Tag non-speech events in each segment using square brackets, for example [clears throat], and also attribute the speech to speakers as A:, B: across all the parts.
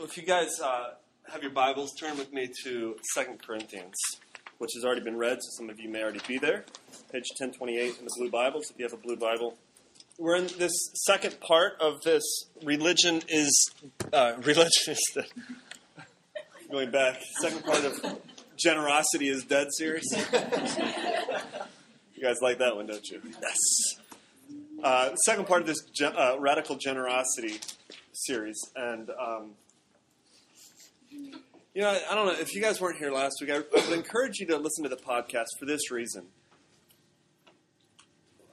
A: Well, if you guys uh, have your Bibles, turn with me to Second Corinthians, which has already been read, so some of you may already be there. Page 1028 in the Blue Bibles, if you have a Blue Bible. We're in this second part of this religion is uh, [laughs] religion is going back. Second part of generosity is dead series. you guys like that one, don't you? Yes. Uh, second part of this uh, radical generosity series, and um, you know, I, don't know if you guys weren't here last week. I, I would encourage you to listen to the podcast for this reason.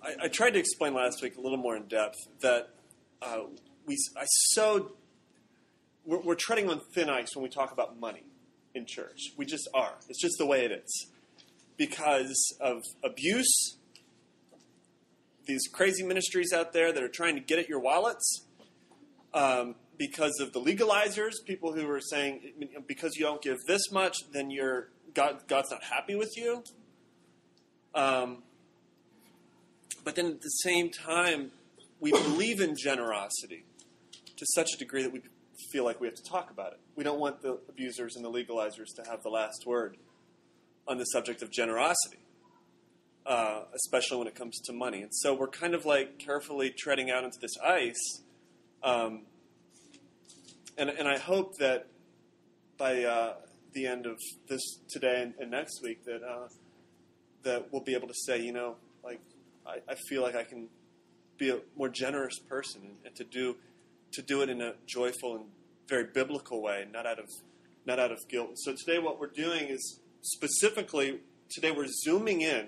A: I, I tried to explain last week a little more in depth that uh, we I so we're, we're treading on thin ice when we talk about money in church. We just are. It's just the way it is because of abuse. These crazy ministries out there that are trying to get at your wallets. Um, because of the legalizers, people who are saying because you don't give this much, then you're God, God's not happy with you. Um, but then at the same time, we believe in generosity to such a degree that we feel like we have to talk about it. We don't want the abusers and the legalizers to have the last word on the subject of generosity, uh, especially when it comes to money. And so we're kind of like carefully treading out into this ice. Um, and, and I hope that by uh, the end of this today and, and next week that uh, that we'll be able to say, you know, like I, I feel like I can be a more generous person and, and, to do to do it in a joyful and very biblical way, not out of not out of guilt. So today, what we're doing is specifically today we're zooming in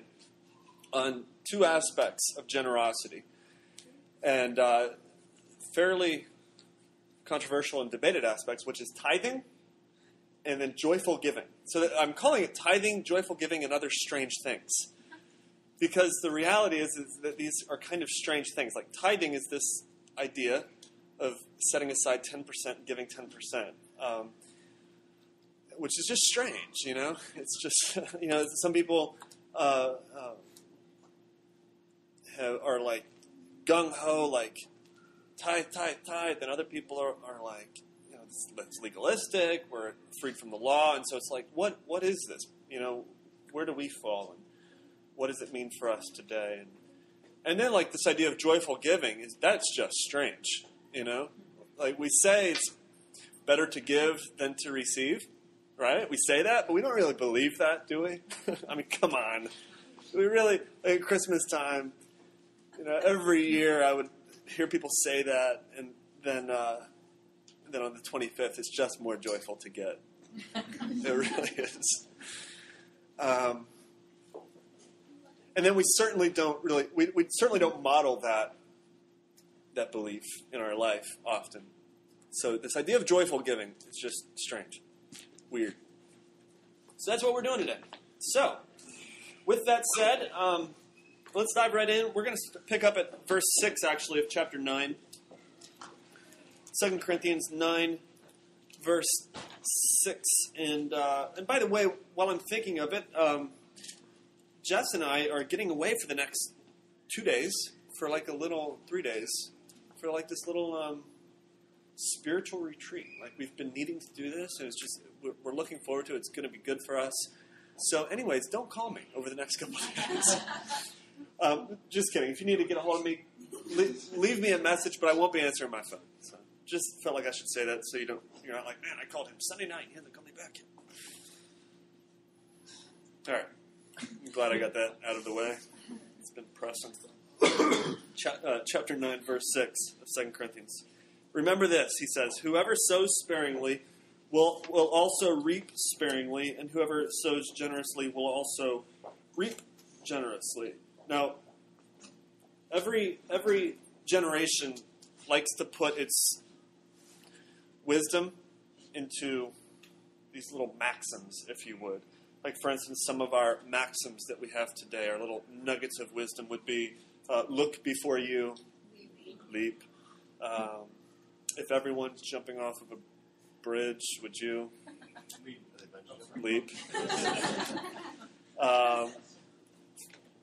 A: on two aspects of generosity, and uh, fairly controversial and debated aspects, which is tithing and then joyful giving. So I'm calling it tithing, joyful giving, and other strange things. Because the reality is, is that these are kind of strange things. Like tithing is this idea of setting aside 10%, giving 10%, um, which is just strange, you know? It's just, [laughs] you know, some people uh, uh, have, are like gung ho, like tithe, tithe, tithe, and other people are, are like, you know, it's, it's, legalistic. We're freed from the law, and so it's like, what what is this? You know, where do we fall, and what does it mean for us today? And, and then like this idea of joyful giving is that's just strange. You know, like we say it's better to give than to receive, right? We say that, but we don't really believe that, do we? [laughs] I mean, come on. We really like at Christmas time. You know, every year I would hear people say that, and then uh, then on the 25th, it's just more joyful to get. [laughs] it really is. Um, and then we certainly don't really we, we certainly don't model that that belief in our life often. So this idea of joyful giving is just strange, weird. So that's what we're doing today. So, with that said, um, let's dive right in. We're going to pick up at verse 6, actually, of chapter 9. 2 Corinthians 9, verse 6. And, uh, and by the way, while I'm thinking of it, um, Jess and I are getting away for the next two days, for like a little, three days, for like this little um, spiritual retreat. Like we've been needing to do this, and it's just, we're, we're looking forward to it. It's going to be good for us. So, anyways, don't call me over the next couple of days. [laughs] Um, just kidding. If you need to get a hold of me, leave, leave, me a message, but I won't be answering my phone. So just felt like I should say that so you don't you're not like, man, I called him Sunday night. He hasn't called me back yet. All right. I'm glad I got that out of the way. It's been pressing. [coughs] Ch- uh, chapter 9, verse 6 of 2 Corinthians. Remember this, he says, Whoever sows sparingly will, will also reap sparingly, and whoever sows generously will also reap generously. Now, every every generation likes to put its wisdom into these little maxims, if you would. Like, for instance, some of our maxims that we have today, our little nuggets of wisdom would be uh, look before you leap. Um, if everyone's jumping off of a bridge, would you leap? [laughs] um,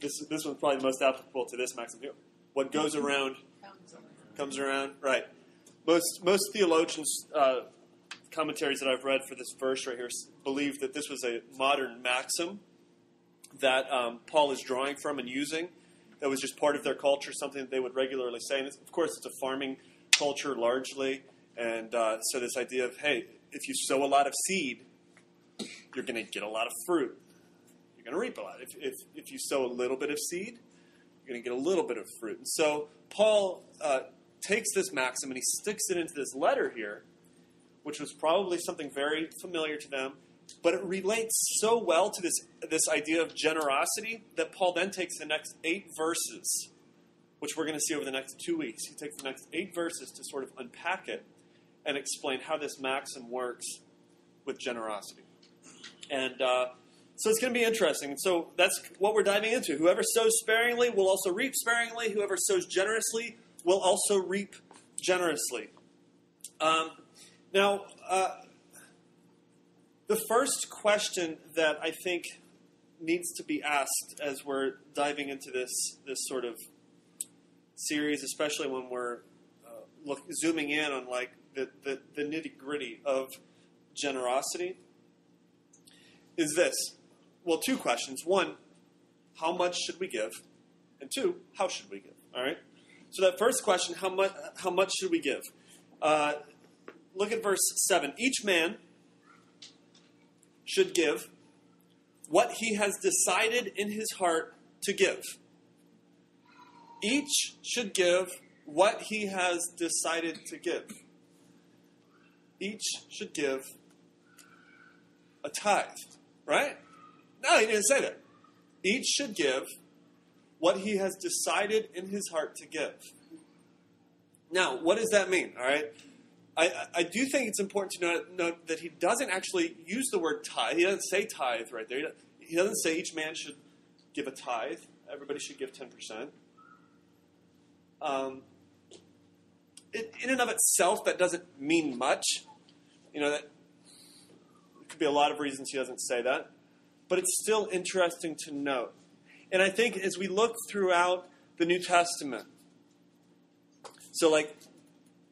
A: this this one's probably most applicable to this maxim here. What goes around comes around. Right. Most most theologians uh, commentaries that I've read for this verse right here believe that this was a modern maxim that um, Paul is drawing from and using. That was just part of their culture, something that they would regularly say. And of course, it's a farming culture largely, and uh, so this idea of hey, if you sow a lot of seed, you're going to get a lot of fruit. You're going to reap a lot. If, if, if you sow a little bit of seed, you're going to get a little bit of fruit. And so Paul uh, takes this maxim and he sticks it into this letter here, which was probably something very familiar to them, but it relates so well to this, this idea of generosity that Paul then takes the next eight verses, which we're going to see over the next two weeks. He takes the next eight verses to sort of unpack it and explain how this maxim works with generosity. And uh, so it's going to be interesting. So that's what we're diving into. Whoever sows sparingly will also reap sparingly. Whoever sows generously will also reap generously. Um, now, uh, the first question that I think needs to be asked as we're diving into this this sort of series, especially when we're uh, look, zooming in on like the, the, the nitty gritty of generosity, is this. Well, two questions. One, how much should we give? And two, how should we give? All right. So that first question, how much how much should we give? Uh, look at verse seven. Each man should give what he has decided in his heart to give. Each should give what he has decided to give. Each should give a tithe, right? No, he didn't say that. Each should give what he has decided in his heart to give. Now, what does that mean? All right. I, I do think it's important to note, note, that he doesn't actually use the word tithe. He doesn't say tithe right there. He doesn't say each man should give a tithe. Everybody should give 10%. Um, it, in and of itself, that doesn't mean much. You know, that could be a lot of reasons he doesn't say that. But it's still interesting to note. And I think as we look throughout the New Testament, so like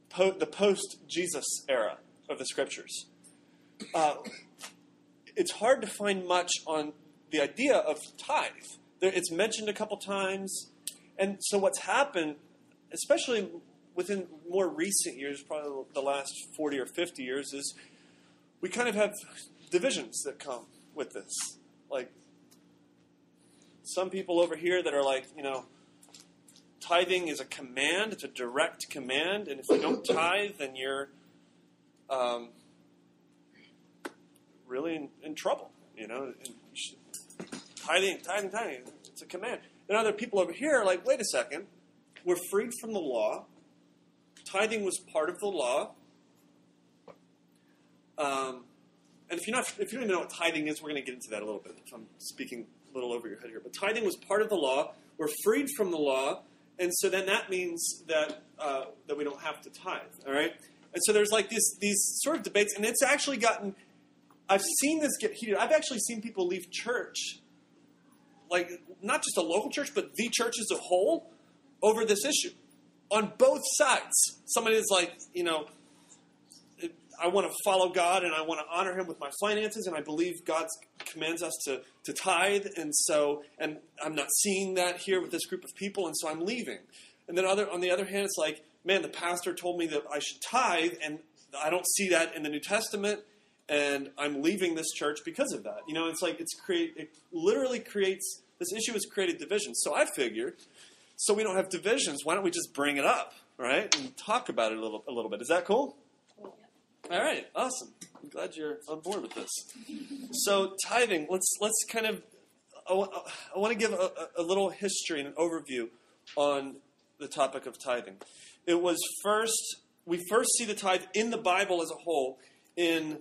A: po- the post Jesus era of the scriptures. Uh, it's hard to find much on the idea of tithe. There, it's mentioned a couple times, and so what's happened, especially within more recent years, probably the last forty or fifty years, is we kind of have divisions that come with this. Like some people over here that are like, you know, tithing is a command, it's a direct command, and if you don't tithe, then you're um, really in, in, trouble. You know, you tithing, tithing, tithing, it's a command. And other people over here are like, wait a second, we're freed from the law. Tithing was part of the law. Um, and if you're not, if you don't even know what tithing is, we're going to get into that a little bit. I'm speaking a little over your head here, but tithing was part of the law. We're freed from the law and so then that means that uh, that we don't have to tithe. All right, and so there's like this these sort of debates, and it's actually gotten. I've seen this get heated. I've actually seen people leave church, like not just a local church, but the church as a whole, over this issue, on both sides. Somebody is like, you know, I want to follow God and I want to honor Him with my finances, and I believe God commands us to, to tithe, and so and I'm not seeing that here with this group of people, and so I'm leaving. And then other on the other hand, it's like, man, the pastor told me that I should tithe, and I don't see that in the New Testament, and I'm leaving this church because of that. You know, it's like it's create it literally creates this issue has created division. So I figured, so we don't have divisions, why don't we just bring it up, right, and talk about it a little a little bit? Is that cool? All right, awesome. I'm glad you're on board with this. So tithing, let's let's kind of I, want to give a, a little history and an overview on the topic of tithing. It was first we first see the tithe in the Bible as a whole in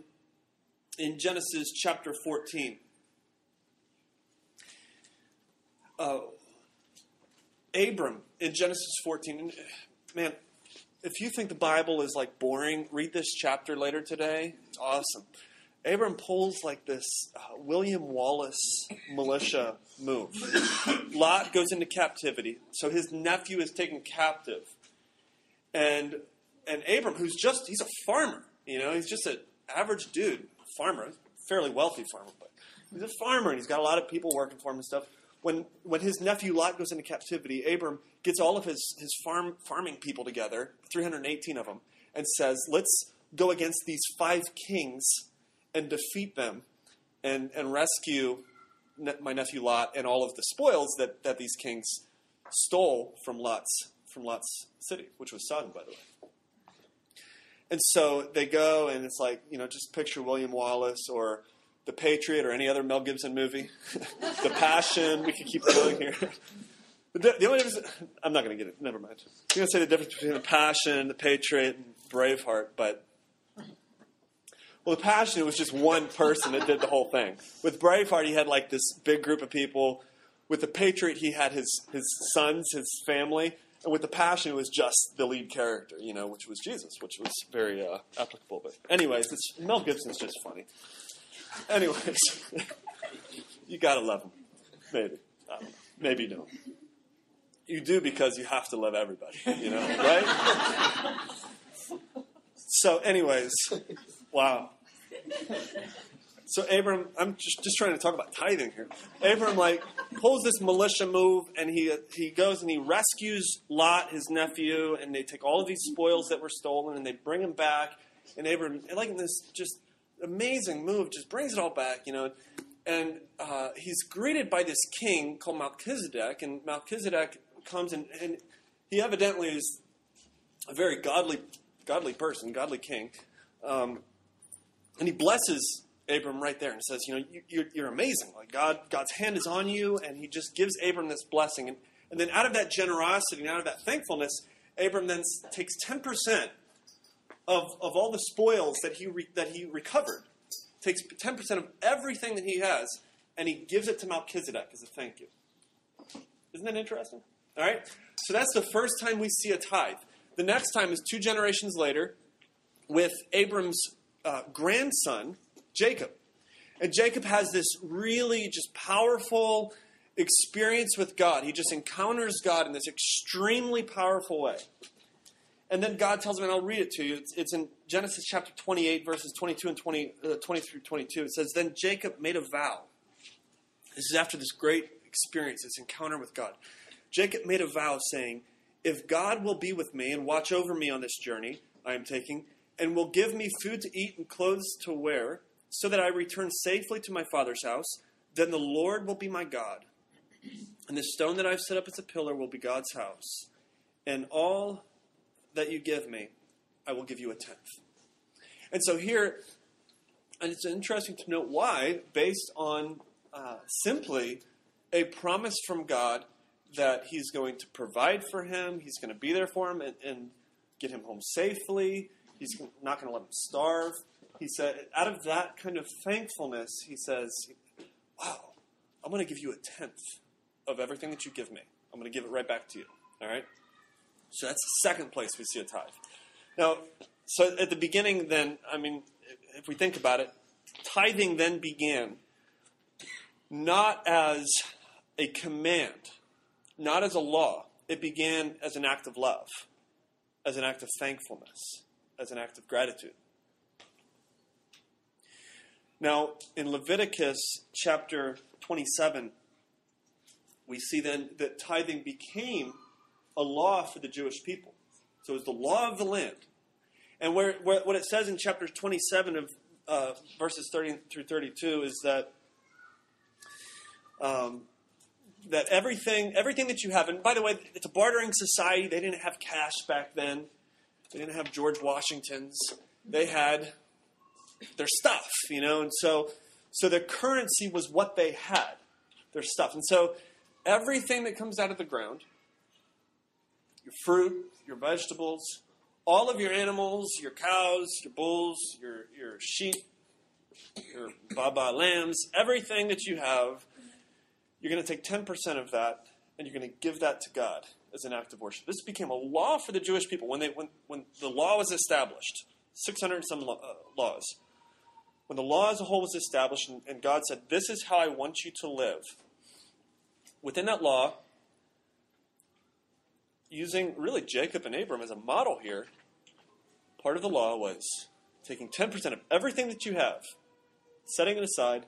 A: in Genesis chapter 14. Uh, Abram in Genesis 14, man, if you think the Bible is like boring, read this chapter later today. It's awesome. Abram pulls like this uh, William Wallace militia move. Lot goes into captivity, so his nephew is taken captive, and and Abram, who's just he's a farmer, you know, he's just an average dude, farmer, fairly wealthy farmer, but he's a farmer and he's got a lot of people working for him and stuff. When when his nephew Lot goes into captivity, Abram gets all of his his farm farming people together, 318 of them, and says, "Let's go against these five kings and defeat them, and and rescue ne- my nephew Lot and all of the spoils that that these kings stole from Lot's from Lot's city, which was Sodom, by the way." And so they go, and it's like, you know, just picture William Wallace or The Patriot or any other Mel Gibson movie. [laughs] the Passion. We could keep going here. [laughs] The, the only difference, I'm not going to get it. Never mind. I'm going to say the difference between The Passion, The Patriot, and Braveheart, but. Well, The Passion was just one person that did the whole thing. With Braveheart, he had like this big group of people. With The Patriot, he had his, his sons, his family. And with the passion, it was just the lead character, you know, which was Jesus, which was very uh, applicable. But anyways, it's, Mel Gibson's just funny. Anyways, [laughs] you gotta love him, maybe. Don't. Maybe no. You do because you have to love everybody, you know, [laughs] right? so, anyways, wow. So Abram, I'm just, just trying to talk about tithing here. Abram like pulls this militia move, and he he goes and he rescues Lot, his nephew, and they take all of these spoils that were stolen, and they bring him back. And Abram, like this, just amazing move, just brings it all back, you know. And uh, he's greeted by this king called Melchizedek, and Melchizedek comes and, and he evidently is a very godly, godly person, godly king, um, and he blesses Abram right there and says, you know, you, you're, you're amazing. Like God, God's hand is on you, and He just gives Abram this blessing. And, and then out of that generosity and out of that thankfulness, Abram then takes ten percent of, of all the spoils that he re, that he recovered, takes ten percent of everything that he has, and he gives it to Melchizedek as a thank you. Isn't that interesting? All right. So that's the first time we see a tithe. The next time is two generations later, with Abram's uh, grandson Jacob. And Jacob has this really just powerful experience with God. He just encounters God in this extremely powerful way. And then God tells him, and I'll read it to you. It's, it's in Genesis chapter 28, verses 22 and 20, uh, 20 through 22. It says, Then Jacob made a vow. This is after this great experience, this encounter with God. Jacob made a vow saying, If God will be with me and watch over me on this journey I am taking, and will give me food to eat and clothes to wear, so that I return safely to my father's house, then the Lord will be my God. And the stone that I've set up as a pillar will be God's house. And all that you give me, I will give you a tenth. And so here, and it's interesting to note why, based on uh, simply a promise from God that He's going to provide for him, He's going to be there for him, and, and get him home safely. He's not going to let him starve he said, out of that kind of thankfulness, he says, Wow, I'm going to give you a tenth of everything that you give me. I'm going to give it right back to you. All right? So that's the second place we see a tithe. Now, so at the beginning, then, I mean, if we think about it, tithing then began not as a command, not as a law. It began as an act of love, as an act of thankfulness, as an act of gratitude. Now, in Leviticus chapter 27, we see then that tithing became a law for the Jewish people. So it was the law of the land. And where, where what it says in chapter 27 of uh, verses 30 through 32 is that um, that everything everything that you have, and by the way, it's a bartering society. They didn't have cash back then. They didn't have George Washingtons. They had their stuff, you know, and so so their currency was what they had, their stuff. And so everything that comes out of the ground, your fruit, your vegetables, all of your animals, your cows, your bulls, your your sheep, your baba lambs, everything that you have, you're going to take 10% of that and you're going to give that to God as an act of worship. This became a law for the Jewish people when they when when the law was established. 600 some uh, laws when the law as a whole was established and, and God said, This is how I want you to live, within that law, using really Jacob and Abram as a model here, part of the law was taking 10% of everything that you have, setting it aside,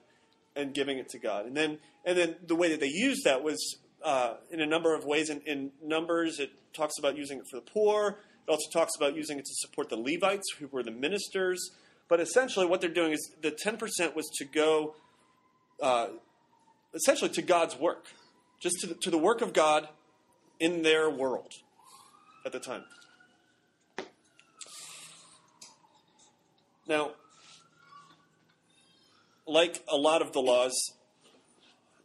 A: and giving it to God. And then, and then the way that they used that was uh, in a number of ways. In, in Numbers, it talks about using it for the poor. It also talks about using it to support the Levites, who were the ministers. But essentially, what they're doing is the 10% was to go uh, essentially to God's work, just to the, to the work of God in their world at the time. Now, like a lot of the laws,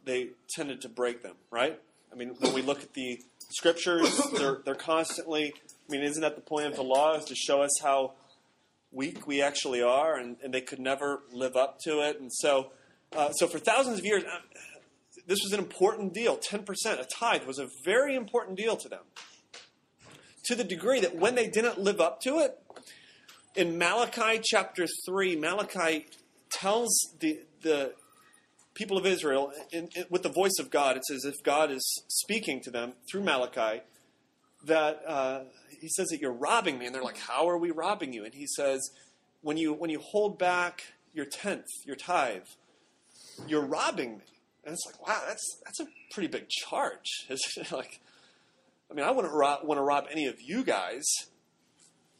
A: they tended to break them, right? I mean, when we look at the scriptures, they're, they're constantly, I mean, isn't that the point of the law, is to show us how weak we actually are, and, and they could never live up to it. And so, uh, so for thousands of years, uh, this was an important deal. 10%, a tithe, was a very important deal to them. To the degree that when they didn't live up to it, in Malachi chapter 3, Malachi tells the, the people of Israel, in, in, with the voice of God, it's as if God is speaking to them through Malachi, that uh, he says that you're robbing me. And they're like, How are we robbing you? And he says, When you, when you hold back your tenth, your tithe, you're robbing me. And it's like, wow, that's, that's a pretty big charge. [laughs] like, I mean, I wouldn't rob, want to rob any of you guys.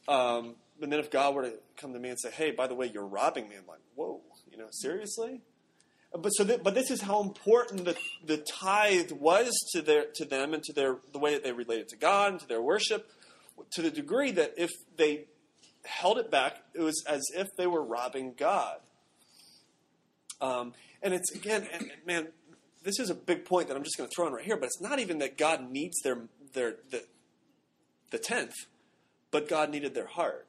A: Um, but then if God were to come to me and say, "Hey, by the way, you're robbing me," I'm like, "Whoa, you know, seriously?" But so, but this is how important the, the tithe was to their to them and to their the way that they related to God and to their worship, to the degree that if they held it back, it was as if they were robbing God. Um, and it's again, and, man, this is a big point that I'm just going to throw in right here. But it's not even that God needs their their the the tenth, but God needed their heart.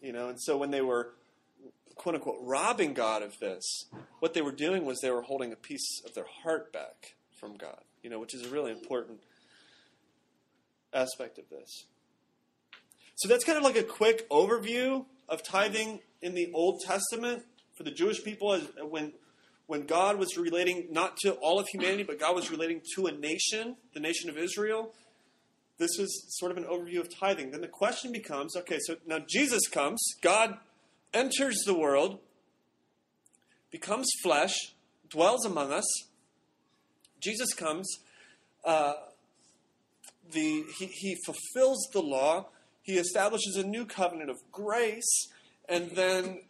A: You know, and so when they were quote unquote robbing God of this, what they were doing was they were holding a piece of their heart back from God, you know, which is a really important aspect of this. So that's kind of like a quick overview of tithing in the Old Testament for the Jewish people as, when when God was relating not to all of humanity, but God was relating to a nation, the nation of Israel. This is sort of an overview of tithing. Then the question becomes okay, so now Jesus comes, God enters the world, becomes flesh, dwells among us. Jesus comes, uh, the, he, he fulfills the law, he establishes a new covenant of grace, and then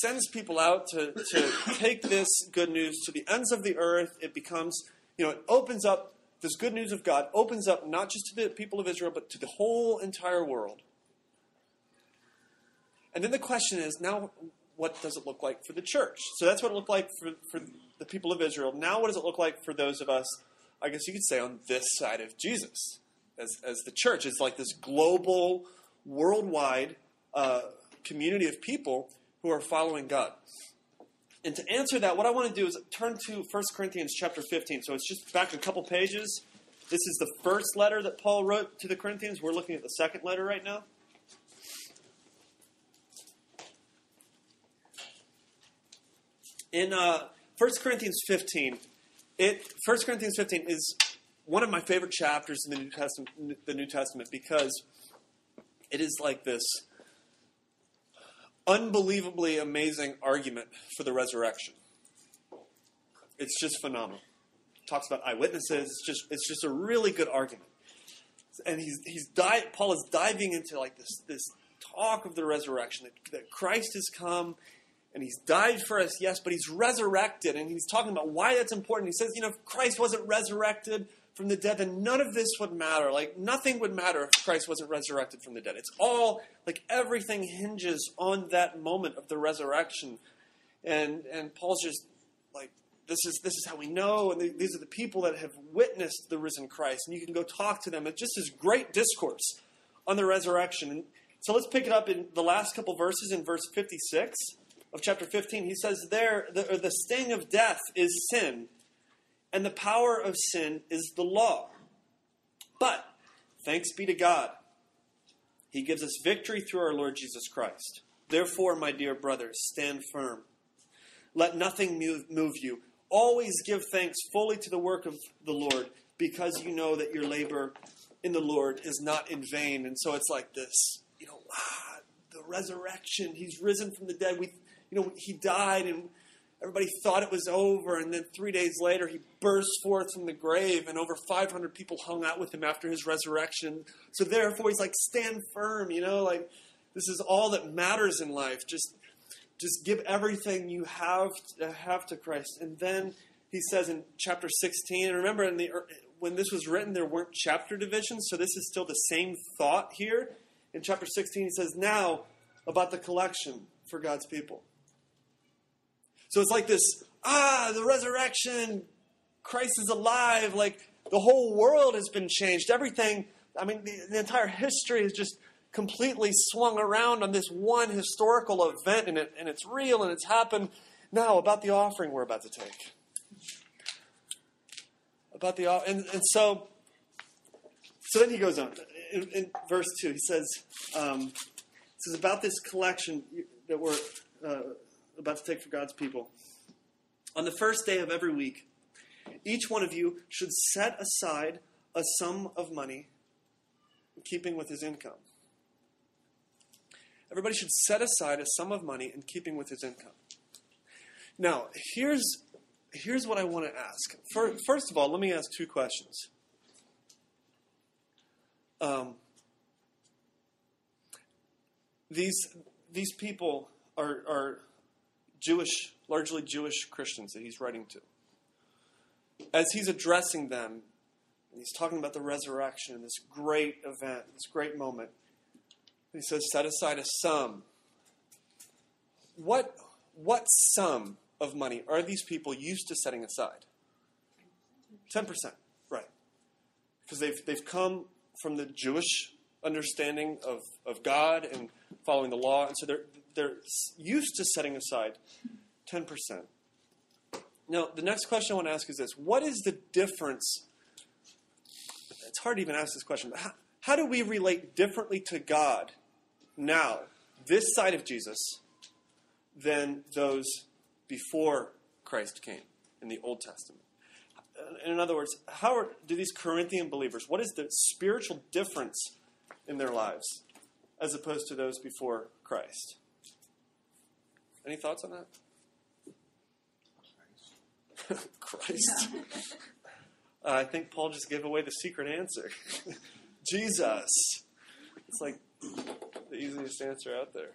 A: sends people out to, to take this good news to the ends of the earth. It becomes, you know, it opens up this good news of God opens up not just to the people of Israel, but to the whole entire world. And then the question is now, what does it look like for the church? So that's what it looked like for, for the people of Israel. Now, what does it look like for those of us, I guess you could say, on this side of Jesus? As, as the church It's like this global, worldwide uh, community of people who are following God. And to answer that, what I want to do is turn to 1 Corinthians chapter 15. So it's just back a couple pages. This is the first letter that Paul wrote to the Corinthians. We're looking at the second letter right now. In uh, 1 Corinthians 15, it 1 Corinthians 15 is one of my favorite chapters in the New Testament, the New Testament because it is like this unbelievably amazing argument for the resurrection. It's just phenomenal. Talks about eyewitnesses. It's just it's just a really good argument. And he's he's di- Paul is diving into like this this talk of the resurrection that, that Christ has come and he's died for us, yes, but he's resurrected, and he's talking about why that's important. He says, you know, if Christ wasn't resurrected, from the dead, then none of this would matter. Like, nothing would matter if Christ wasn't resurrected from the dead. It's all, like, everything hinges on that moment of the resurrection. And, and Paul's just like, this is, this is how we know, and these are the people that have witnessed the risen Christ. And you can go talk to them. It's just this great discourse on the resurrection. And so let's pick it up in the last couple verses in verse 56 of chapter 15. He says, There, the, the sting of death is sin and the power of sin is the law. But thanks be to God, He gives us victory through our Lord Jesus Christ. Therefore, my dear brothers, stand firm. Let nothing move, you. Always give thanks fully to the work of the Lord, because you know that your labor in the Lord is not in vain. And so it's like this, you know, ah, the resurrection. He's risen from the dead. We, you know, he died and everybody thought it was over. And then three days later, he burst forth from the grave and over 500 people hung out with him after his resurrection. So therefore, he's like, stand firm, you know, like this is all that matters in life. Just, just give everything you have to, have to Christ. And then he says in chapter 16, and remember in the er, when this was written, there weren't chapter divisions, so this is still the same thought here. In chapter 16, he says, Now about the collection for God's people. So it's like this ah, the resurrection, Christ is alive, like the whole world has been changed. Everything, I mean, the, the entire history is just completely swung around on this one historical event, and, it, and it's real and it's happened. Now, about the offering we're about to take about the and and so so then he goes on in, in verse two. He says um, says about this collection that we're uh, about to take for God's people. On the first day of every week, each one of you should set aside a sum of money in keeping with his income. Everybody should set aside a sum of money in keeping with his income. Now, here's here's what I want to ask. First of all, let me ask two questions. Um, these these people are, are Jewish, largely Jewish Christians that he's writing to. As he's addressing them, he's talking about the resurrection, and this great event, this great moment. He says, "Set aside a sum." What what sum of money are these people used to setting aside? 10%, right. Because they've, they've come from the Jewish understanding of, of God and following the law, and so they're, they're used to setting aside 10%. Now, the next question I want to ask is this What is the difference? It's hard to even ask this question, but how, how do we relate differently to God now, this side of Jesus, than those before Christ came in the Old Testament. In other words, how are, do these Corinthian believers, what is the spiritual difference in their lives as opposed to those before Christ? Any thoughts on that? Christ. [laughs] Uh, [laughs] I think Paul just gave away the secret answer. [laughs] Jesus. It's like the easiest answer out there.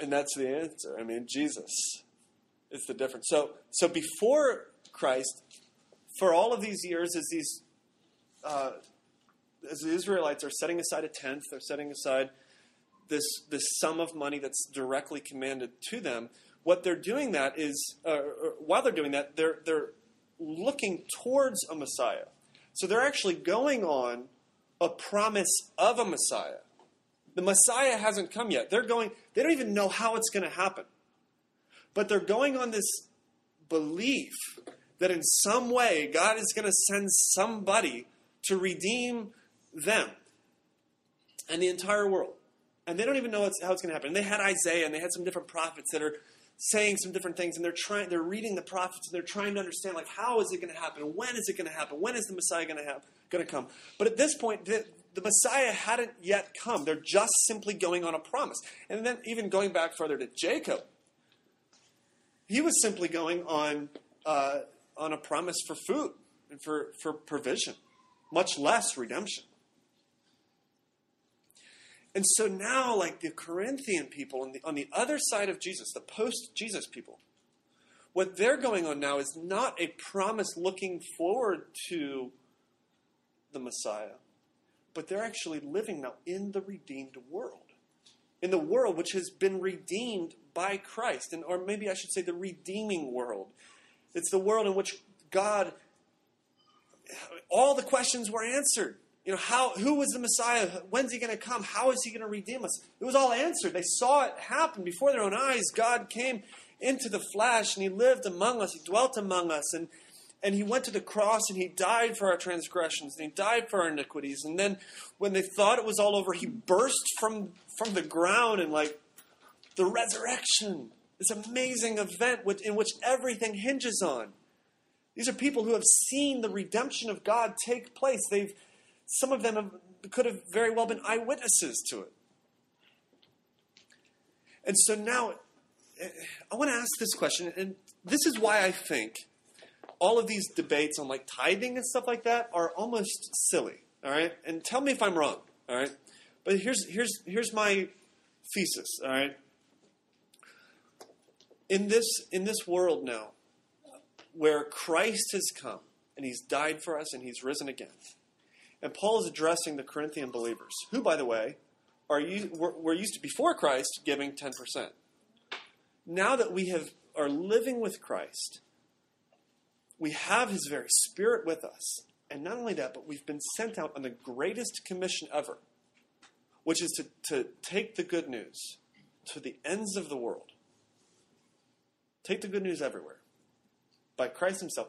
A: and that's the answer. I mean, Jesus is the difference. So, so before Christ, for all of these years, as these uh, as the Israelites are setting aside a tenth, they're setting aside this this sum of money that's directly commanded to them. What they're doing that is, uh, while they're doing that, they're they're looking towards a Messiah. So they're actually going on a promise of a Messiah. The Messiah hasn't come yet. They're going, they don't even know how it's going to happen. But they're going on this belief that in some way God is going to send somebody to redeem them and the entire world. And they don't even know how it's going to happen. And they had Isaiah and they had some different prophets that are saying some different things and they're trying they're reading the prophets and they're trying to understand like how is it going to happen when is it going to happen when is the messiah going to have going to come but at this point the, the Messiah hadn't yet come. They're just simply going on a promise. And then, even going back further to Jacob, he was simply going on, uh, on a promise for food and for, for provision, much less redemption. And so now, like the Corinthian people on the, on the other side of Jesus, the post Jesus people, what they're going on now is not a promise looking forward to the Messiah but they're actually living now in the redeemed world. In the world which has been redeemed by Christ, and, or maybe I should say the redeeming world. It's the world in which God, all the questions were answered. You know, how, who was the Messiah? When's he going to come? How is he going to redeem us? It was all answered. They saw it happen before their own eyes. God came into the flesh and he lived among us. He dwelt among us. And and he went to the cross and he died for our transgressions and he died for our iniquities and then when they thought it was all over he burst from from the ground and like the resurrection this amazing event in which everything hinges on these are people who have seen the redemption of god take place they've some of them have could have very well been eyewitnesses to it. And so now eh, I want to ask this question, and this is why I think all of these debates on like tithing and stuff like that are almost silly. All right, and tell me if I'm wrong. All right, but here's here's here's my thesis. All right, in this in this world now, where Christ has come and He's died for us and He's risen again, and Paul is addressing the Corinthian believers, who, by the way, are were, were used to before Christ giving ten percent. Now that we have are living with Christ, we have His very Spirit with us. And not only that, but we've been sent out on the greatest commission ever, which is to, to take the good news to the ends of the world. Take the good news everywhere by Christ Himself.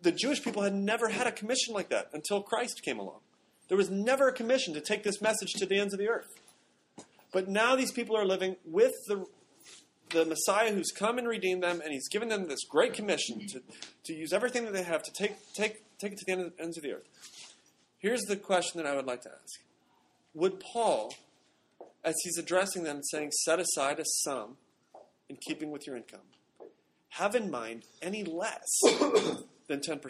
A: The Jewish people had never had a commission like that until Christ came along. There was never a commission to take this message to the ends of the earth. But now these people are living with the the Messiah who's come and redeemed them, and he's given them this great commission to, to use everything that they have to take, take, take it to the end of, ends of the earth. Here's the question that I would like to ask Would Paul, as he's addressing them, saying, set aside a sum in keeping with your income, have in mind any less than 10%?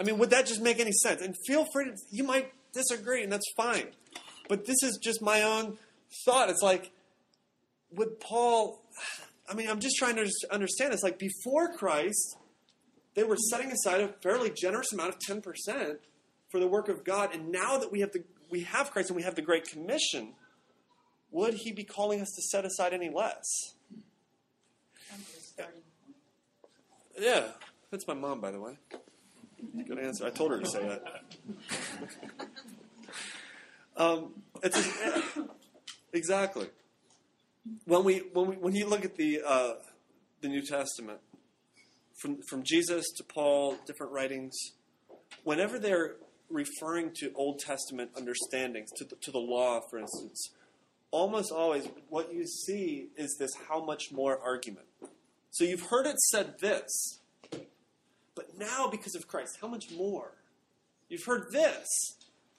A: I mean, would that just make any sense? And feel free to, you might disagree, and that's fine. But this is just my own thought. It's like, would Paul, I mean, I'm just trying to understand this. Like before Christ, they were setting aside a fairly generous amount of 10% for the work of God. And now that we have the we have Christ and we have the Great Commission, would he be calling us to set aside any less? Yeah, that's my mom, by the way. Good answer. I told her to say that. um, it's exactly when we when we when you look at the uh, the New Testament, from from Jesus to Paul, different writings, whenever they're referring to Old Testament understandings, to the, to the law, for instance, almost always what you see is this how much more argument. So you've heard it said this, now because of Christ, how much more? You've heard this,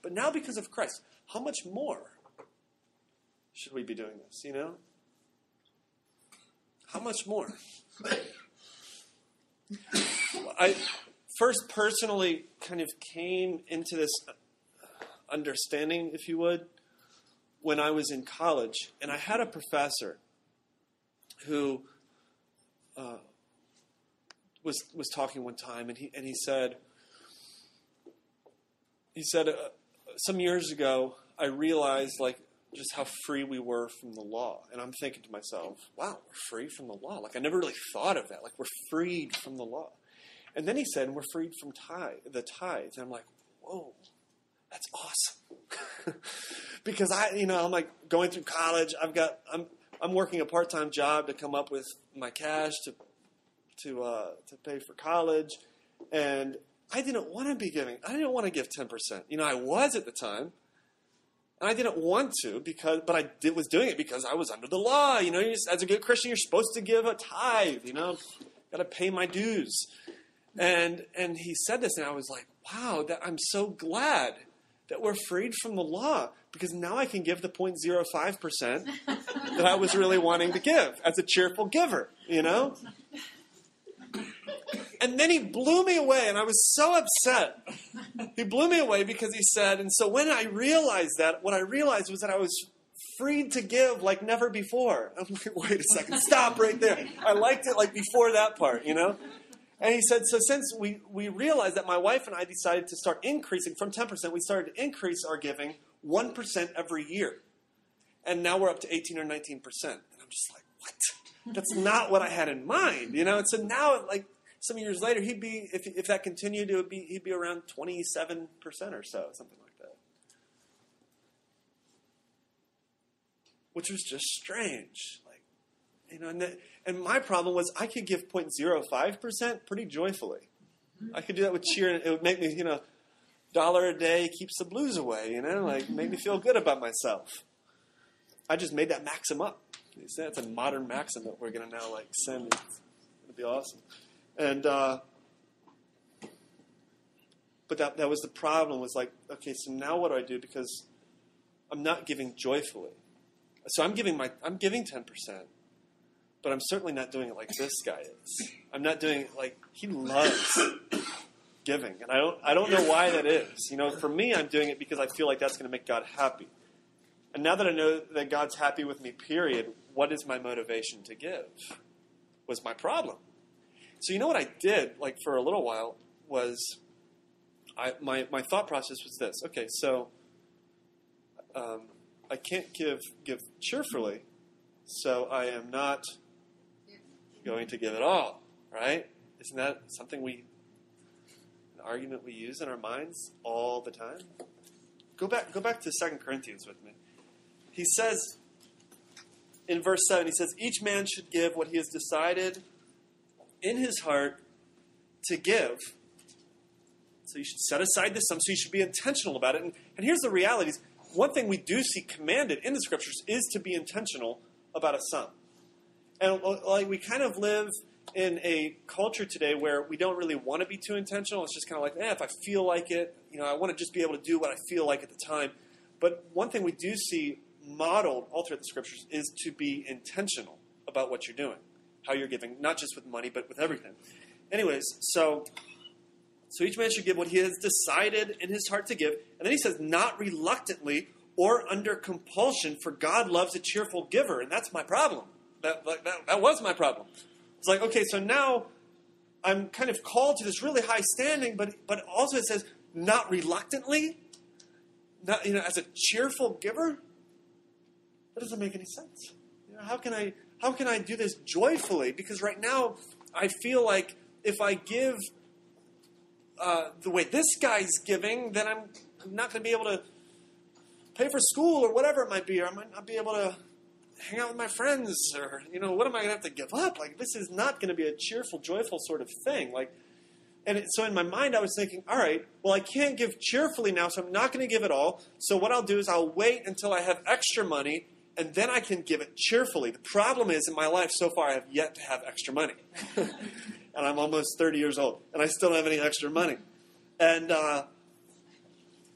A: but now because of Christ, how much more should we be doing this? You know? How much more? I first personally kind of came into this understanding, if you would, when I was in college, and I had a professor who uh, was was talking one time, and he and he said he said uh, some years ago I realized like just how free we were from the law. And I'm thinking to myself, wow, we're free from the law. Like I never really thought of that. Like we're freed from the law. And then he said, we're freed from tithe, the tithe. And I'm like, whoa, that's awesome. [laughs] because I, you know, I'm like going through college. I've got, I'm, I'm working a part-time job to come up with my cash to, to, uh, to pay for college. And I didn't want to be giving, I didn't want to give 10%. You know, I was at the time and I didn't want to because, but I did, was doing it because I was under the law. You know, as a good Christian, you're supposed to give a tithe. You know, got to pay my dues. And and he said this, and I was like, wow, that I'm so glad that we're freed from the law because now I can give the 0.05 percent that I was really wanting to give as a cheerful giver. You know. And then he blew me away, and I was so upset. He blew me away because he said, and so when I realized that, what I realized was that I was freed to give like never before. I'm like, [laughs] wait a second, stop right there. I liked it like before that part, you know? And he said, so since we, we realized that my wife and I decided to start increasing from 10%, we started to increase our giving 1% every year. And now we're up to 18 or 19%. And I'm just like, what? That's not what I had in mind, you know? And so now, like, some years later, he'd be if if that continued, it would be he'd be around twenty seven percent or so, something like that. Which was just strange, like you know. And, the, and my problem was I could give 0.05 percent pretty joyfully. Mm-hmm. I could do that with cheer, and it would make me, you know, dollar a day keeps the blues away. You know, like make me feel good about myself. I just made that maxim up. That's a modern maxim that we're going to now like send. It'd be awesome. And uh, but that, that was the problem was like, okay, so now what do I do? Because I'm not giving joyfully. So I'm giving my I'm giving 10%, but I'm certainly not doing it like this guy is. I'm not doing it like he loves giving. And I don't I don't know why that is. You know, for me I'm doing it because I feel like that's going to make God happy. And now that I know that God's happy with me, period, what is my motivation to give? Was my problem. So you know what I did, like for a little while, was I, my my thought process was this. Okay, so um, I can't give give cheerfully, so I am not going to give it all. Right? Isn't that something we an argument we use in our minds all the time? Go back go back to Second Corinthians with me. He says in verse seven, he says, each man should give what he has decided in his heart to give. So you should set aside this sum. So you should be intentional about it. And, and here's the realities. One thing we do see commanded in the scriptures is to be intentional about a sum. And like we kind of live in a culture today where we don't really want to be too intentional. It's just kind of like, eh, if I feel like it, you know, I want to just be able to do what I feel like at the time. But one thing we do see modeled all throughout the scriptures is to be intentional about what you're doing how you're giving, not just with money, but with everything. Anyways, so so each man should give what he has decided in his heart to give. And then he says, not reluctantly or under compulsion, for God loves a cheerful giver. And that's my problem. That, that, that was my problem. It's like, okay, so now I'm kind of called to this really high standing, but, but also it says, not reluctantly, not, you know, as a cheerful giver. That doesn't make any sense. You know, how can I how can I do this joyfully? Because right now, I feel like if I give uh, the way this guy's giving, then I'm not going to be able to pay for school or whatever it might be, or I might not be able to hang out with my friends, or you know, what am I going to have to give up? Like this is not going to be a cheerful, joyful sort of thing. Like, and it, so in my mind, I was thinking, all right, well, I can't give cheerfully now, so I'm not going to give it all. So what I'll do is I'll wait until I have extra money and then I can give it cheerfully. The problem is, in my life so far, I have yet to have extra money. [laughs] and I'm almost 30 years old, and I still don't have any extra money. And uh,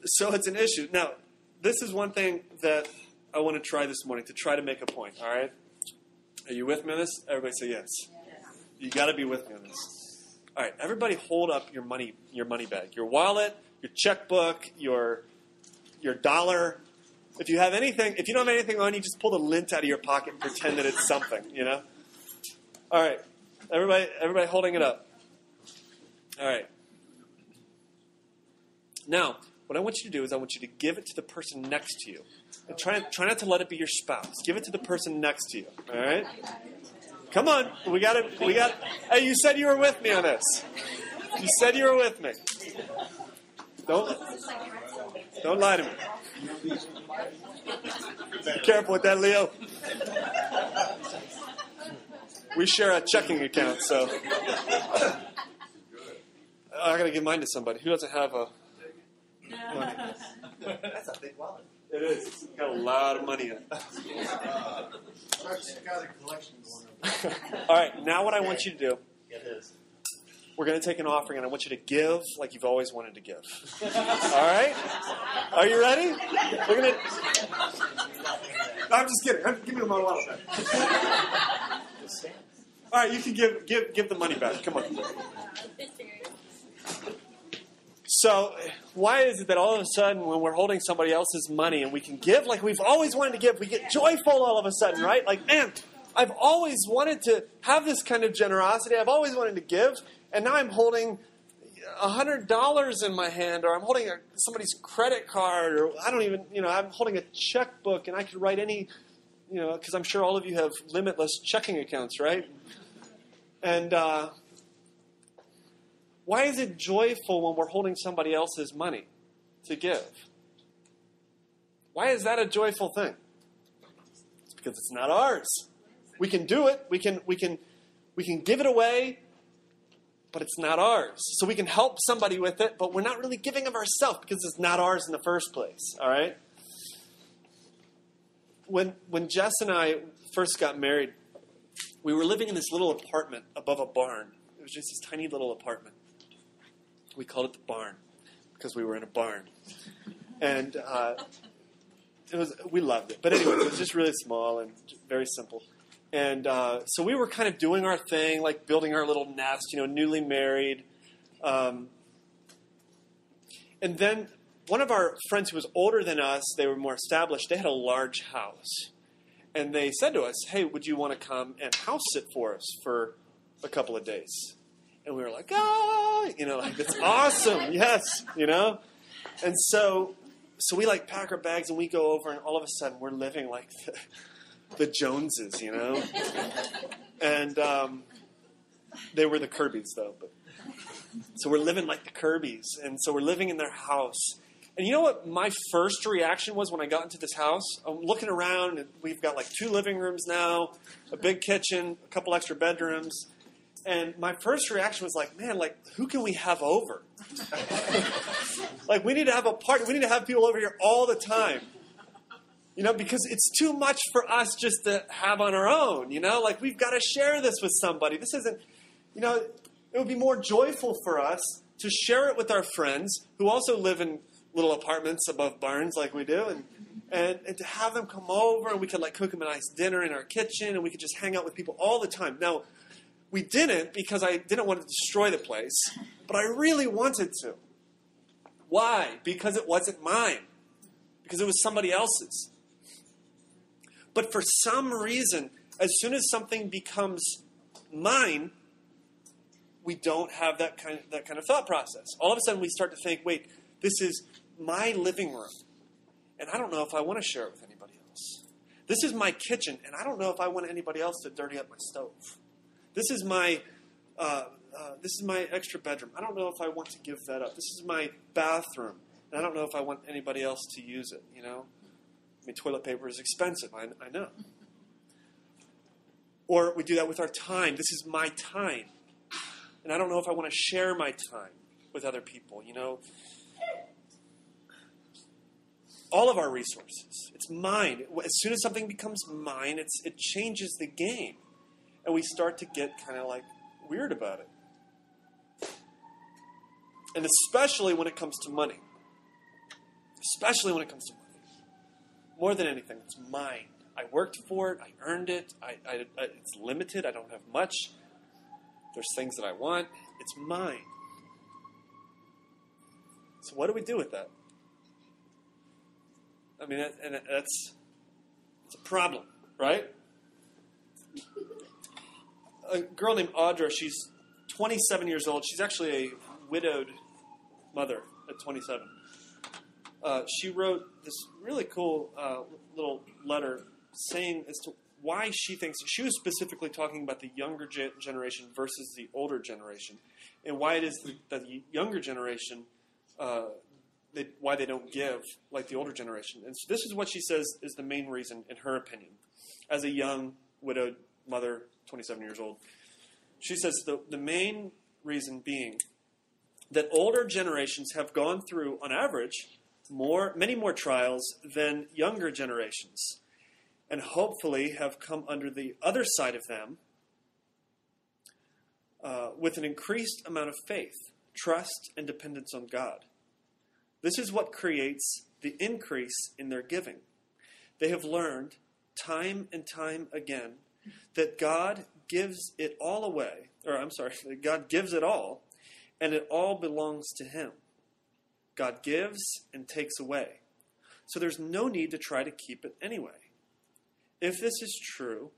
A: so it's an issue. Now, this is one thing that I want to try this morning to try to make a point, all right? Are you with me on this? Everybody say yes. You got to be with me on this. All right, everybody hold up your money your money bag. Your wallet, your checkbook, your your dollar, if you have anything, if you don't have anything on you, just pull the lint out of your pocket and pretend that it's something, you know? All right. Everybody, everybody holding it up. All right. Now, what I want you to do is I want you to give it to the person next to you. And try, try not to let it be your spouse. Give it to the person next to you. All right? Come on. We got it. we got, hey, you said you were with me on this. You said you were with me. Don't, don't lie to me. Be careful with that, Leo. We share a checking account, so I gotta give mine to somebody. Who doesn't have a money?
B: That's a big wallet.
A: It is. It's got a lot of money in it.
B: got a collection going on. [laughs]
A: All right, now what I want you to do,
B: It is.
A: We're going to take an offering, and I want you to give like you've always wanted to give. All right? Are you ready? We're going to. No, I'm just kidding. Give me my wallet back. All right, you can give give give the money back. Come on. So, why is it that all of a sudden, when we're holding somebody else's money and we can give like we've always wanted to give, we get joyful all of a sudden, right? Like, man, I've always wanted to have this kind of generosity. I've always wanted to give, and now I'm holding a hundred dollars in my hand, or I'm holding a, somebody's credit card, or I don't even, you know, I'm holding a checkbook, and I could write any, you know, because I'm sure all of you have limitless checking accounts, right? And uh, why is it joyful when we're holding somebody else's money to give? Why is that a joyful thing? It's because it's not ours. We can do it. We can we can we can give it away, but it's not ours. So we can help somebody with it, but we're not really giving of ourselves because it's not ours in the first place. All right. When when Jess and I first got married, we were living in this little apartment above a barn. It was just this tiny little apartment. We called it the barn. because we were in a barn, and uh, it was we loved it. But anyway, it was just really small and very simple. And uh, so we were kind of doing our thing, like building our little nest, you know, newly married. Um, and then one of our friends who was older than us, they were more established, they had a large house. And they said to us, Hey, would you want to come and house sit for us for a couple of days? And we were like, Ah, you know, like, that's [laughs] awesome. Yes, you know? And so, so we like pack our bags and we go over, and all of a sudden we're living like the, the Joneses, you know? And um, they were the Kirby's, though. But so we're living like the Kirby's, and so we're living in their house. And you know what my first reaction was when I got into this house? I'm looking around, and we've got like two living rooms now, a big kitchen, a couple extra bedrooms. And my first reaction was like, man, like, who can we have over? [laughs] like, we need to have a party. We need to have people over here all the time. You know, because it's too much for us just to have on our own, you know? Like, we've got to share this with somebody. This isn't, you know, it would be more joyful for us to share it with our friends who also live in little apartments above barns like we do, and, and, and to have them come over and we could like cook them a nice dinner in our kitchen and we could just hang out with people all the time. Now, we didn't because I didn't want to destroy the place, but I really wanted to. Why? Because it wasn't mine. Because it was somebody else's. But for some reason, as soon as something becomes mine, we don't have that kind of, that kind of thought process. All of a sudden, we start to think, wait, this is my living room, and I don't know if I want to share it with anybody else. This is my kitchen, and I don't know if I want anybody else to dirty up my stove. This is my uh, uh, this is my extra bedroom. I don't know if I want to give that up. This is my bathroom, and I don't know if I want anybody else to use it. You know, I mean, toilet paper is expensive. I, I know. Or we do that with our time. This is my time, and I don't know if I want to share my time with other people. You know, all of our resources. It's mine. As soon as something becomes mine, it's, it changes the game. And we start to get kind of like weird about it. And especially when it comes to money. Especially when it comes to money. More than anything, it's mine. I worked for it. I earned it. I, I, it's limited. I don't have much. There's things that I want. It's mine. So, what do we do with that? I mean, and that's it's a problem, right? A girl named Audra, she's 27 years old. She's actually a widowed mother at 27. Uh, she wrote this really cool uh, little letter saying as to why she thinks she was specifically talking about the younger ge- generation versus the older generation, and why it is that the younger generation uh, they, why they don't give like the older generation. And so this is what she says is the main reason, in her opinion, as a young widowed mother, 27 years old. She says the, the main reason being that older generations have gone through, on average, more, many more trials than younger generations, and hopefully have come under the other side of them uh, with an increased amount of faith, trust, and dependence on God. This is what creates the increase in their giving. They have learned time and time again that God gives it all away, or I'm sorry, that [laughs] God gives it all, and it all belongs to Him. God gives and takes away. So there's no need to try to keep it anyway. If this is true,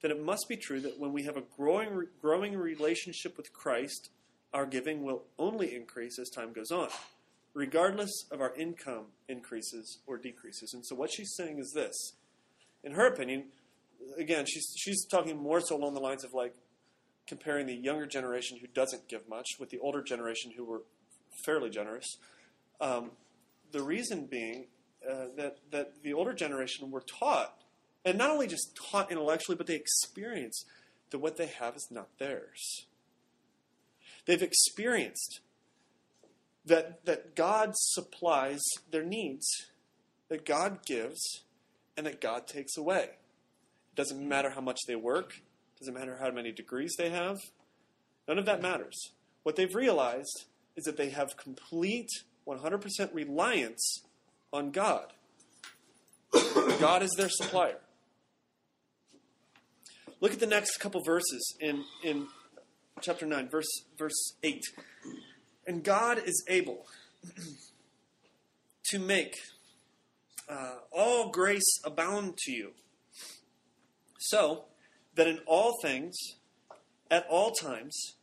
A: then it must be true that when we have a growing, growing relationship with Christ, our giving will only increase as time goes on, regardless of our income increases or decreases. And so what she's saying is this. In her opinion, again, she's, she's talking more so along the lines of like comparing the younger generation who doesn't give much with the older generation who were fairly generous. Um, the reason being uh, that, that the older generation were taught, and not only just taught intellectually, but they experienced that what they have is not theirs. They've experienced that, that God supplies their needs, that God gives, and that God takes away. It doesn't matter how much they work, doesn't matter how many degrees they have. None of that matters. What they've realized is that they have complete 100% reliance on God. God is their supplier. Look at the next couple verses in, in chapter 9, verse, verse 8. And God is able to make uh, all grace abound to you, so that in all things, at all times,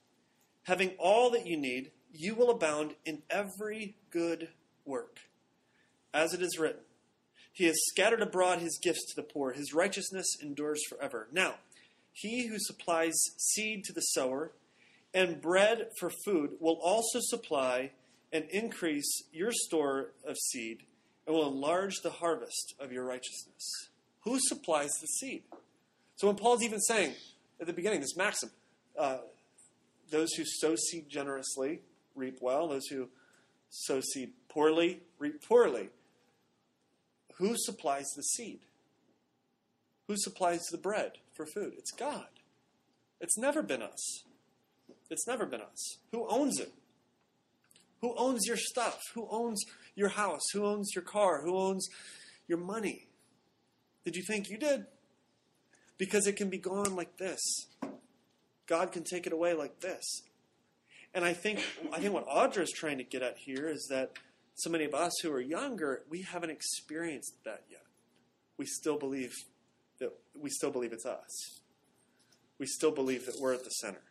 A: having all that you need, you will abound in every good work. As it is written, He has scattered abroad His gifts to the poor, His righteousness endures forever. Now, He who supplies seed to the sower and bread for food will also supply and increase your store of seed and will enlarge the harvest of your righteousness. Who supplies the seed? So when Paul's even saying at the beginning, this maxim, uh, those who sow seed generously reap well, those who sow seed poorly reap poorly. Who supplies the seed? Who supplies the bread for food? It's God. It's never been us. It's never been us. Who owns it? Who owns your stuff? Who owns your house? Who owns your car? Who owns your money? Did you think you did? Because it can be gone like this. God can take it away like this. And I think I think what Audra is trying to get at here is that so many of us who are younger, we haven't experienced that yet. We still believe that we still believe it's us. We still believe that we're at the center.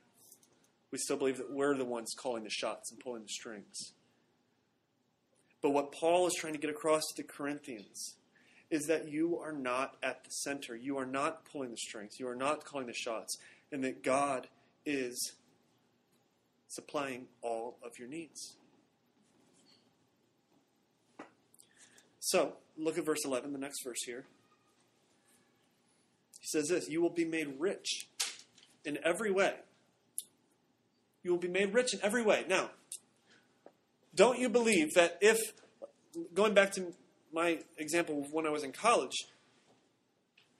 A: We still believe that we're the ones calling the shots and pulling the strings. But what Paul is trying to get across to the Corinthians is that you are not at the center. You are not pulling the strings. You are not calling the shots. And that God is supplying all of your needs. So, look at verse 11, the next verse here. He says this You will be made rich in every way. You will be made rich in every way. Now, don't you believe that if, going back to my example of when I was in college,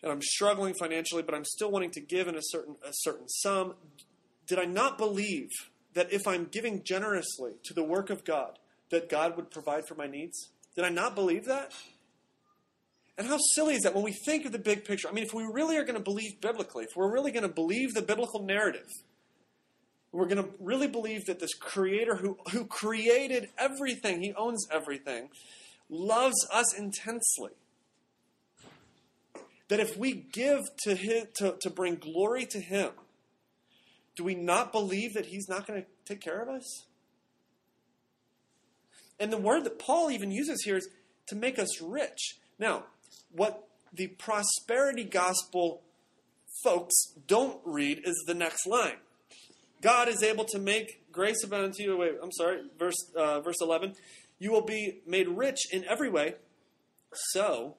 A: and I'm struggling financially, but I'm still wanting to give in a certain a certain sum, did I not believe that if I'm giving generously to the work of God, that God would provide for my needs? Did I not believe that? And how silly is that when we think of the big picture? I mean, if we really are going to believe biblically, if we're really going to believe the biblical narrative, we're going to really believe that this creator who, who created everything, he owns everything, loves us intensely. That if we give to, his, to, to bring glory to him, do we not believe that he's not going to take care of us? And the word that Paul even uses here is to make us rich. Now, what the prosperity gospel folks don't read is the next line. God is able to make grace abound to you. Wait, I'm sorry, verse uh, verse 11. You will be made rich in every way, so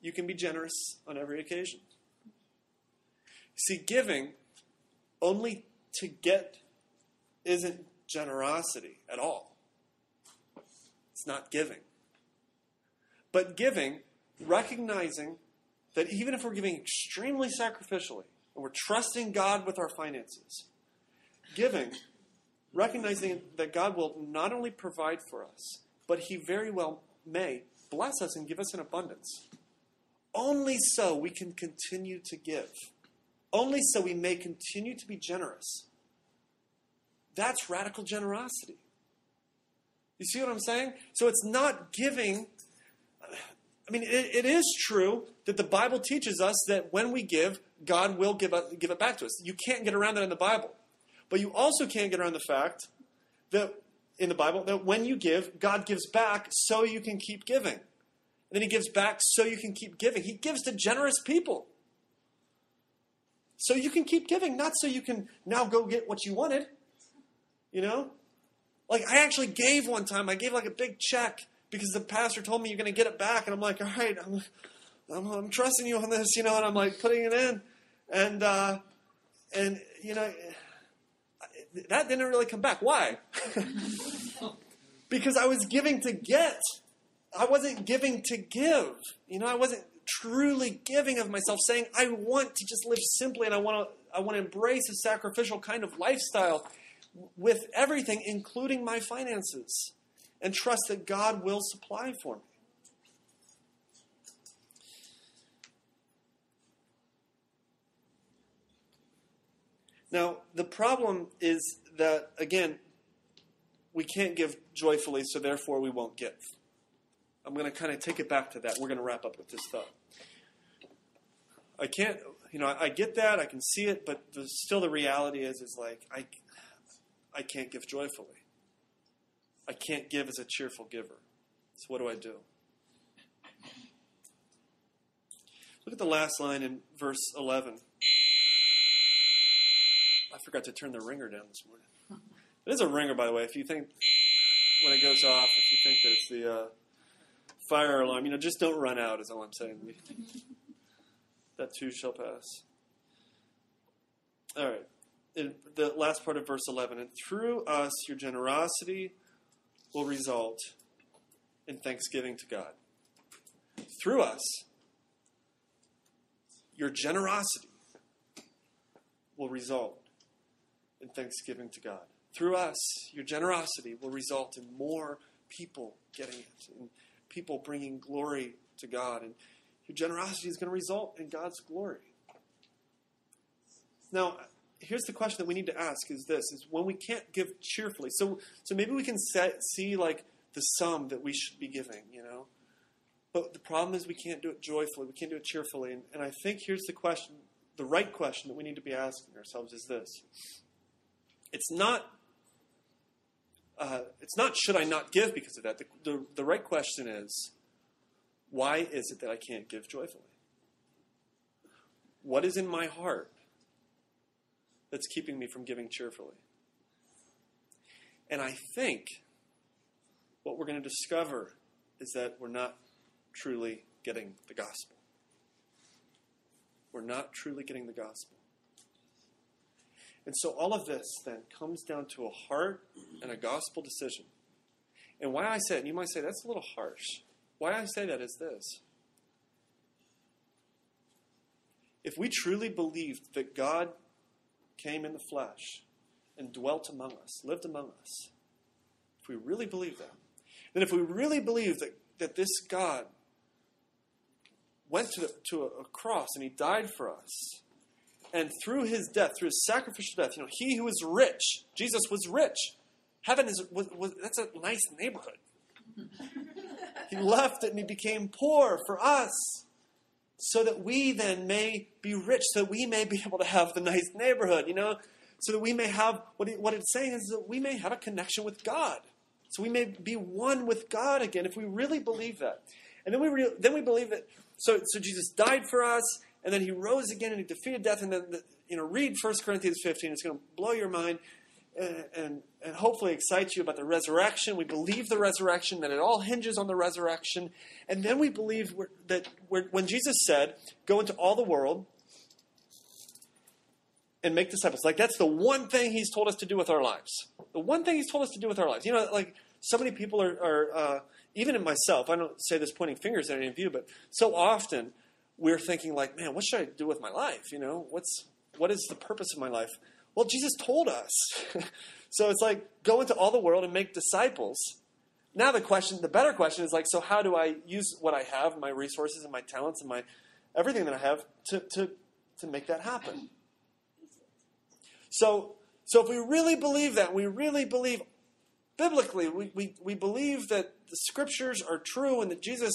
A: you can be generous on every occasion. See, giving only to get isn't generosity at all. It's not giving. But giving, recognizing that even if we're giving extremely sacrificially and we're trusting God with our finances, giving, recognizing that God will not only provide for us, but He very well may bless us and give us an abundance. Only so we can continue to give. Only so we may continue to be generous. That's radical generosity. You see what I'm saying? So it's not giving. I mean, it, it is true that the Bible teaches us that when we give, God will give, give it back to us. You can't get around that in the Bible. But you also can't get around the fact that in the Bible that when you give, God gives back so you can keep giving. And then he gives back so you can keep giving. He gives to generous people. So you can keep giving, not so you can now go get what you wanted. You know? Like, I actually gave one time, I gave like a big check because the pastor told me you're going to get it back. And I'm like, all right, I'm, I'm, I'm, trusting you on this, you know, and I'm like putting it in. And, uh, and you know, that didn't really come back. Why? [laughs] because I was giving to get. I wasn't giving to give. You know, I wasn't truly giving of myself, saying, I want to just live simply and I want to I want to embrace a sacrificial kind of lifestyle with everything, including my finances. and trust that God will supply for me. Now, the problem is that, again, we can't give joyfully, so therefore we won't give. I'm going to kind of take it back to that. We're going to wrap up with this thought. I can't, you know, I, I get that, I can see it, but the, still the reality is, is like, I, I can't give joyfully. I can't give as a cheerful giver. So what do I do? Look at the last line in verse 11. I forgot to turn the ringer down this morning. It is a ringer, by the way. If you think when it goes off, if you think there's the uh, fire alarm, you know, just don't run out. Is all I'm saying. That too shall pass. All right. In the last part of verse 11, and through us your generosity will result in thanksgiving to God. Through us, your generosity will result in thanksgiving to God. Through us, your generosity will result in more people getting it, and people bringing glory to God. And your generosity is going to result in God's glory. Now, here's the question that we need to ask is this is when we can't give cheerfully so so maybe we can set, see like the sum that we should be giving you know but the problem is we can't do it joyfully we can't do it cheerfully and, and i think here's the question the right question that we need to be asking ourselves is this it's not uh, it's not should I not give because of that. The, the, the right question is why is it that I can't give joyfully? What is in my heart that's keeping me from giving cheerfully? And I think what we're going to discover is that we're not truly getting the gospel. We're not truly getting the gospel. And so all of this then comes down to a heart and a gospel decision. And why I say it, and you might say that's a little harsh. Why I say that is this. If we truly believed that God came in the flesh and dwelt among us, lived among us, if we really believe that, then if we really believe that, that this God went to, the, to a, a cross and he died for us, and through his death, through his sacrificial death, you know, he who is rich, Jesus was rich. Heaven is was, was, that's a nice neighborhood. He left it and he became poor for us, so that we then may be rich, so that we may be able to have the nice neighborhood. You know, so that we may have what what it's saying is that we may have a connection with God, so we may be one with God again if we really believe that. And then we re- then we believe that. So so Jesus died for us and then he rose again and he defeated death. And then, the, you know, read 1 Corinthians 15. It's going to blow your mind and, and, hopefully excites you about the resurrection. We believe the resurrection, that it all hinges on the resurrection. And then we believe that when Jesus said, go into all the world and make disciples, like that's the one thing he's told us to do with our lives. The one thing he's told us to do with our lives. You know, like so many people are, are uh, even in myself, I don't say this pointing fingers at any of you, but so often we're thinking like, man, what should I do with my life? You know, what's what is the purpose of my life? Well, Jesus told us. [laughs] so it's like go into all the world and make disciples. Now the question, the better question is like, so how do I use what I have, my resources and my talents and my everything that I have to to to make that happen? So so if we really believe that, we really believe biblically, we, we, we believe that the scriptures are true and that Jesus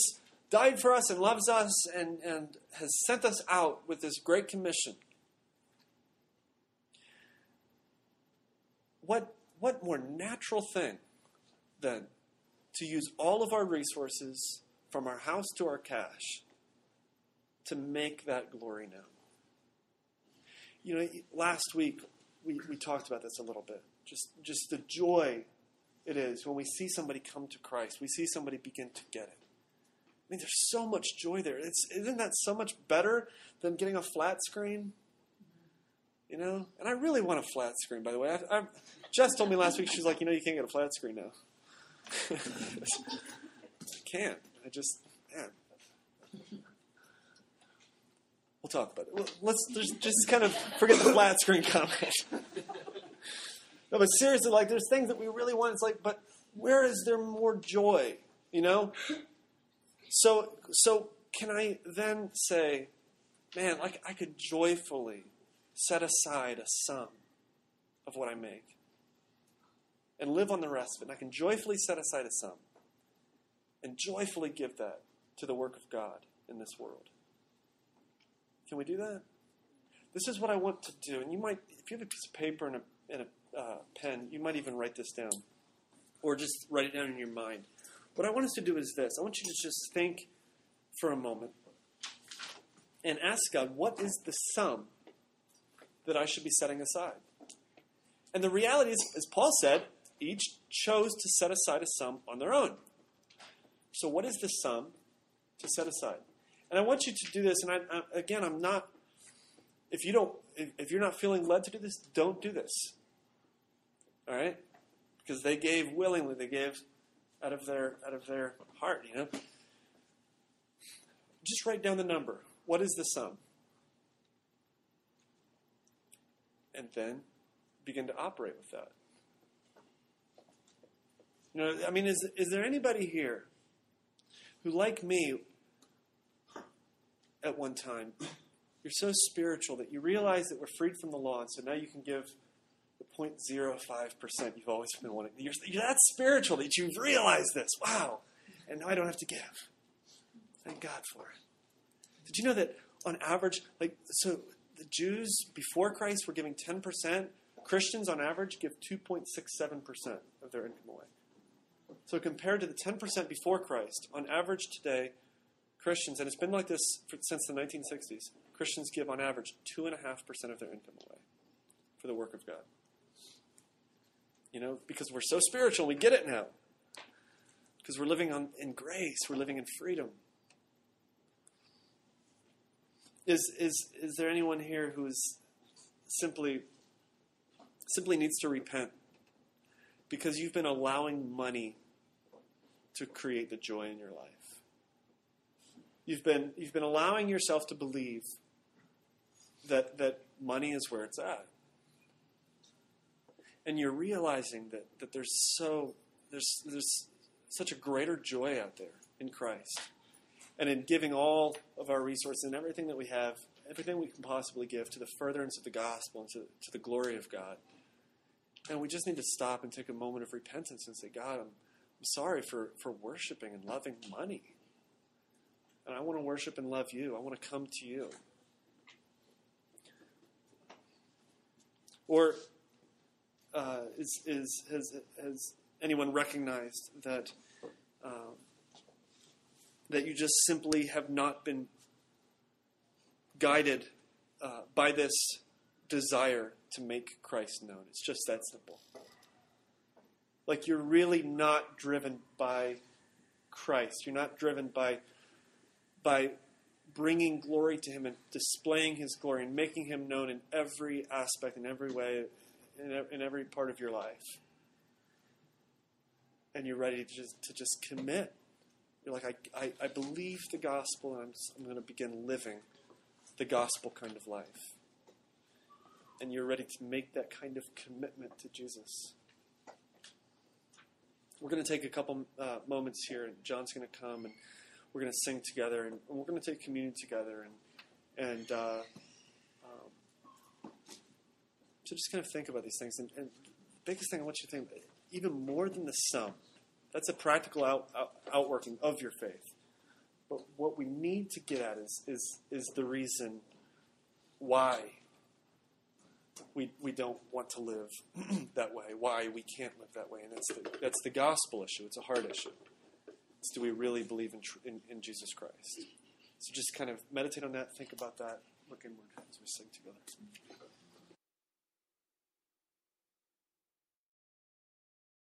A: died for us and loves us and, and has sent us out with this great commission. What, what more natural thing than to use all of our resources, from our house to our cash, to make that glory known? You know, last week we, we talked about this a little bit. Just, just the joy it is when we see somebody come to Christ, we see somebody begin to get it. I mean, there's so much joy there. It's, isn't that so much better than getting a flat screen? You know? And I really want a flat screen, by the way. I, I, Jess told me last week, she's like, you know, you can't get a flat screen now. [laughs] I can't. I just, man. We'll talk about it. Let's just, just kind of forget the flat screen comment. [laughs] no, but seriously, like, there's things that we really want. It's like, but where is there more joy? You know? So so can I then say, man, like I could joyfully set aside a sum of what I make and live on the rest of it. And I can joyfully set aside a sum and joyfully give that to the work of God in this world. Can we do that? This is what I want to do. And you might, if you have a piece of paper and a, and a uh, pen, you might even write this down or just write it down in your mind. What I want us to do is this I want you to just think for a moment and ask God, what is the sum that I should be setting aside? And the reality is, as Paul said, each chose to set aside a sum on their own. So, what is the sum to set aside? And I want you to do this. And I, I, again, I'm not. If you don't, if, if you're not feeling led to do this, don't do this. All right, because they gave willingly. They gave out of their out of their heart. You know. Just write down the number. What is the sum? And then begin to operate with that. You know, I mean, is is there anybody here who, like me, at one time, you're so spiritual that you realize that we're freed from the law, and so now you can give the 0.05% you've always been wanting. You're, you're that spiritual that you've realized this. Wow. And now I don't have to give. Thank God for it. Did you know that on average, like, so the Jews before Christ were giving 10%. Christians on average give 2.67% of their income away. So compared to the 10% before Christ, on average today, Christians, and it's been like this for, since the 1960s, Christians give on average 2.5% of their income away for the work of God. You know, because we're so spiritual, we get it now. Because we're living on, in grace, we're living in freedom. Is, is, is there anyone here who is simply simply needs to repent because you've been allowing money to create the joy in your life. You've been you've been allowing yourself to believe that that money is where it's at. And you're realizing that, that there's so there's there's such a greater joy out there in Christ. And in giving all of our resources and everything that we have, everything we can possibly give to the furtherance of the gospel and to, to the glory of God. And we just need to stop and take a moment of repentance and say, God, I'm, I'm sorry for, for worshiping and loving money. And I want to worship and love you. I want to come to you. Or uh, is, is, has, has anyone recognized that, um, that you just simply have not been guided uh, by this desire to make Christ known. It's just that simple. Like you're really not driven by Christ. You're not driven by by bringing glory to him and displaying his glory and making him known in every aspect in every way in, every part of your life. And you're ready to just, to just commit. You're like, I, I, I believe the gospel and I'm, I'm going to begin living the gospel kind of life and you're ready to make that kind of commitment to Jesus. We're going to take a couple uh, moments here, and John's going to come, and we're going to sing together, and, we're going to take communion together, and and uh, um, so just kind of think about these things. And, and, the biggest thing I want you to think, even more than the sum, that's a practical out, out, outworking of your faith. But what we need to get at is is is the reason why we, we don't want to live [clears throat] that way, why we can't live that way. And that's the, that's the gospel issue. It's a hard issue. It's do we really believe in, in, in Jesus Christ? So just kind of meditate on that, think about that, look inward as we sing together.